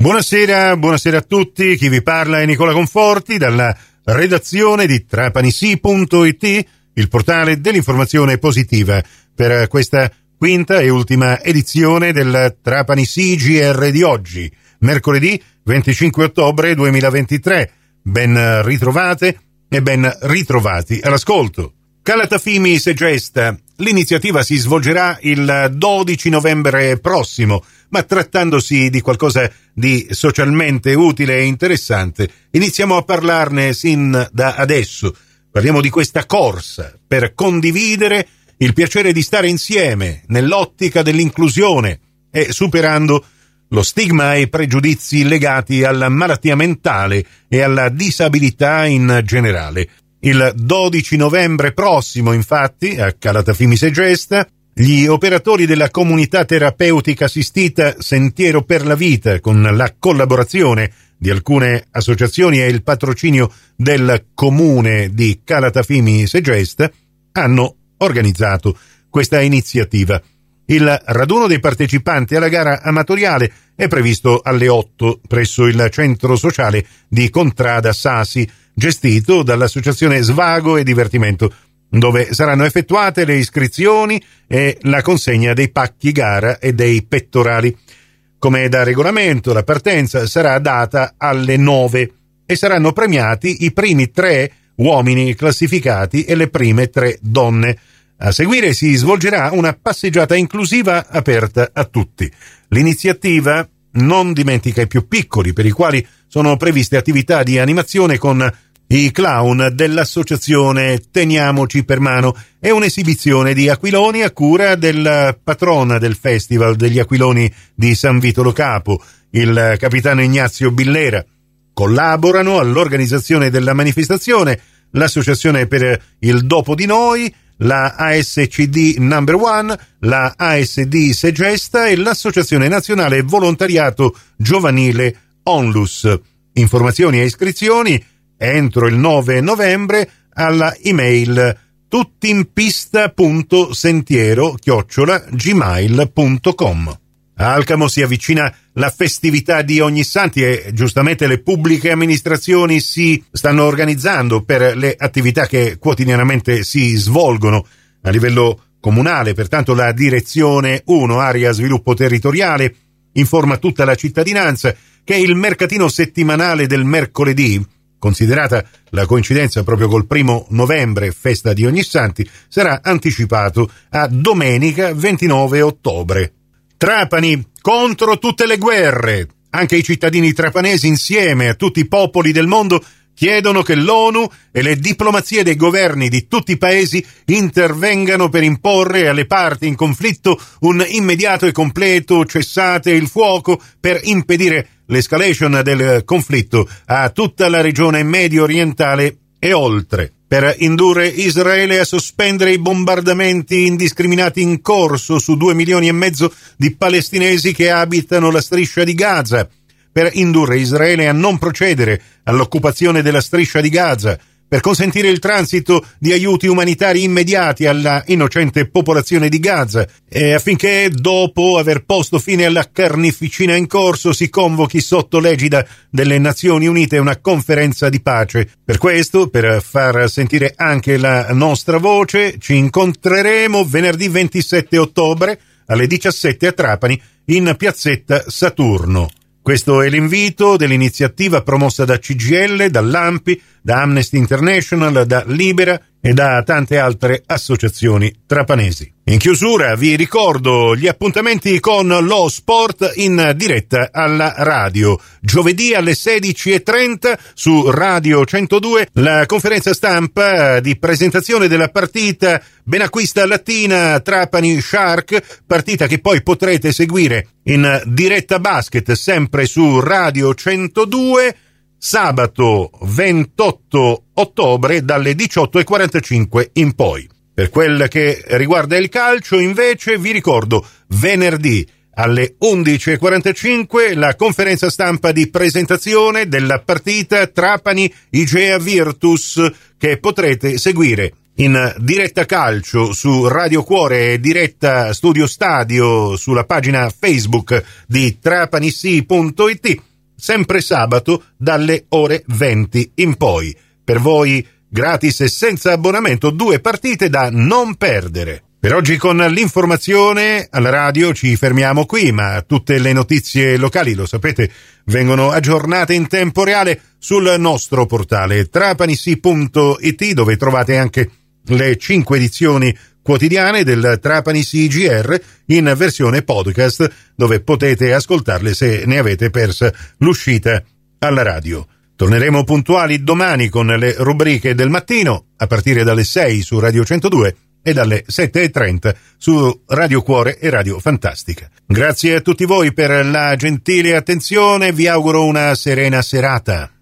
Buonasera, buonasera a tutti. Chi vi parla è Nicola Conforti dalla redazione di trapanisi.it, il portale dell'informazione positiva per questa quinta e ultima edizione del Trapani CGR di oggi, mercoledì 25 ottobre 2023. Ben ritrovate e ben ritrovati all'ascolto. Calatafimi Segesta. L'iniziativa si svolgerà il 12 novembre prossimo, ma trattandosi di qualcosa di socialmente utile e interessante, iniziamo a parlarne sin da adesso. Parliamo di questa corsa per condividere il piacere di stare insieme nell'ottica dell'inclusione e superando lo stigma e i pregiudizi legati alla malattia mentale e alla disabilità in generale. Il 12 novembre prossimo, infatti, a Calatafimi Segesta, gli operatori della comunità terapeutica assistita Sentiero per la Vita, con la collaborazione di alcune associazioni e il patrocinio del comune di Calatafimi Segesta, hanno organizzato questa iniziativa. Il raduno dei partecipanti alla gara amatoriale è previsto alle 8 presso il centro sociale di Contrada Sasi, gestito dall'associazione Svago e Divertimento, dove saranno effettuate le iscrizioni e la consegna dei pacchi gara e dei pettorali. Come da regolamento, la partenza sarà data alle 9 e saranno premiati i primi tre uomini classificati e le prime tre donne. A seguire si svolgerà una passeggiata inclusiva aperta a tutti. L'iniziativa non dimentica i più piccoli, per i quali sono previste attività di animazione con i clown dell'associazione Teniamoci per mano è un'esibizione di aquiloni a cura della patrona del Festival degli Aquiloni di San Vitolo Capo, il capitano Ignazio Billera. Collaborano all'organizzazione della manifestazione l'Associazione per il Dopo di Noi, la ASCD Number One, la ASD Segesta e l'Associazione Nazionale Volontariato Giovanile Onlus. Informazioni e iscrizioni entro il 9 novembre alla email tuttimpista.sentiero chiocciola gmail.com. A Alcamo si avvicina la festività di ogni santi e giustamente le pubbliche amministrazioni si stanno organizzando per le attività che quotidianamente si svolgono a livello comunale, pertanto la direzione 1 area sviluppo territoriale informa tutta la cittadinanza che il mercatino settimanale del mercoledì considerata la coincidenza proprio col primo novembre, festa di Ognissanti, sarà anticipato a domenica 29 ottobre. Trapani contro tutte le guerre. Anche i cittadini trapanesi insieme a tutti i popoli del mondo chiedono che l'ONU e le diplomazie dei governi di tutti i paesi intervengano per imporre alle parti in conflitto un immediato e completo cessate il fuoco per impedire l'escalation del conflitto a tutta la regione medio orientale e oltre. Per indurre Israele a sospendere i bombardamenti indiscriminati in corso su due milioni e mezzo di palestinesi che abitano la striscia di Gaza, per indurre Israele a non procedere all'occupazione della striscia di Gaza, per consentire il transito di aiuti umanitari immediati alla innocente popolazione di Gaza e affinché, dopo aver posto fine alla carneficina in corso, si convochi sotto l'egida delle Nazioni Unite una conferenza di pace. Per questo, per far sentire anche la nostra voce, ci incontreremo venerdì 27 ottobre alle 17 a Trapani in piazzetta Saturno. Questo è l'invito dell'iniziativa promossa da CGL, dall'AMPI, da Amnesty International, da Libera e da tante altre associazioni trapanesi. In chiusura vi ricordo gli appuntamenti con lo sport in diretta alla radio. Giovedì alle 16.30 su Radio 102 la conferenza stampa di presentazione della partita Benacquista Latina Trapani Shark, partita che poi potrete seguire in diretta basket sempre su Radio 102 sabato 28 ottobre dalle 18.45 in poi. Per quel che riguarda il calcio, invece, vi ricordo venerdì alle 11.45 la conferenza stampa di presentazione della partita Trapani Igea Virtus che potrete seguire in diretta calcio su Radio Cuore e diretta Studio Stadio sulla pagina Facebook di trapanissi.it sempre sabato dalle ore 20 in poi. Per voi gratis e senza abbonamento due partite da non perdere. Per oggi con l'informazione alla radio ci fermiamo qui, ma tutte le notizie locali, lo sapete, vengono aggiornate in tempo reale sul nostro portale trapanissi.it dove trovate anche le cinque edizioni quotidiane del Trapani CGR in versione podcast dove potete ascoltarle se ne avete persa l'uscita alla radio. Torneremo puntuali domani con le rubriche del mattino a partire dalle 6 su Radio 102 e dalle 7.30 su Radio Cuore e Radio Fantastica. Grazie a tutti voi per la gentile attenzione, vi auguro una serena serata.